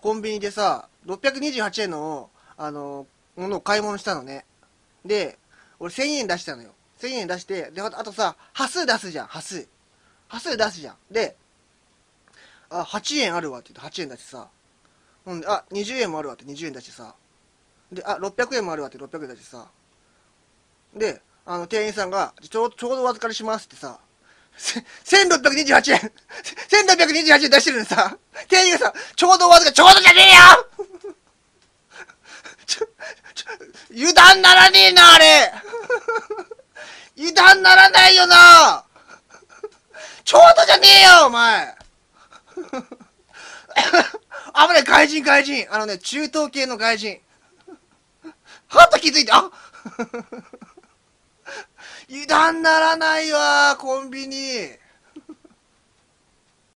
コンビニでさ、628円の、あの、ものを買い物したのね。で、俺1000円出したのよ。1000円出して、で、あとさ、端数出すじゃん、端数。端数出すじゃん。で、あ、8円あるわって言って8円出してさ。ほんで、あ、20円もあるわって20円出してさ。で、あ、600円もあるわって600円出してさ。で、あの、店員さんが、ちょうちょうどお預かりしますってさ、1628円 !1628 円出してるのさ、店員がさ、ちょうどお預か、ちょうどじゃねえよちょ、ちょ、油断ならねえな、あれ油断ならないよなちょうどじゃねえよ、お前危ない、外人、外人。あのね、中東系の外人。はっと気づいて、あ油断ならないわ、コンビニ。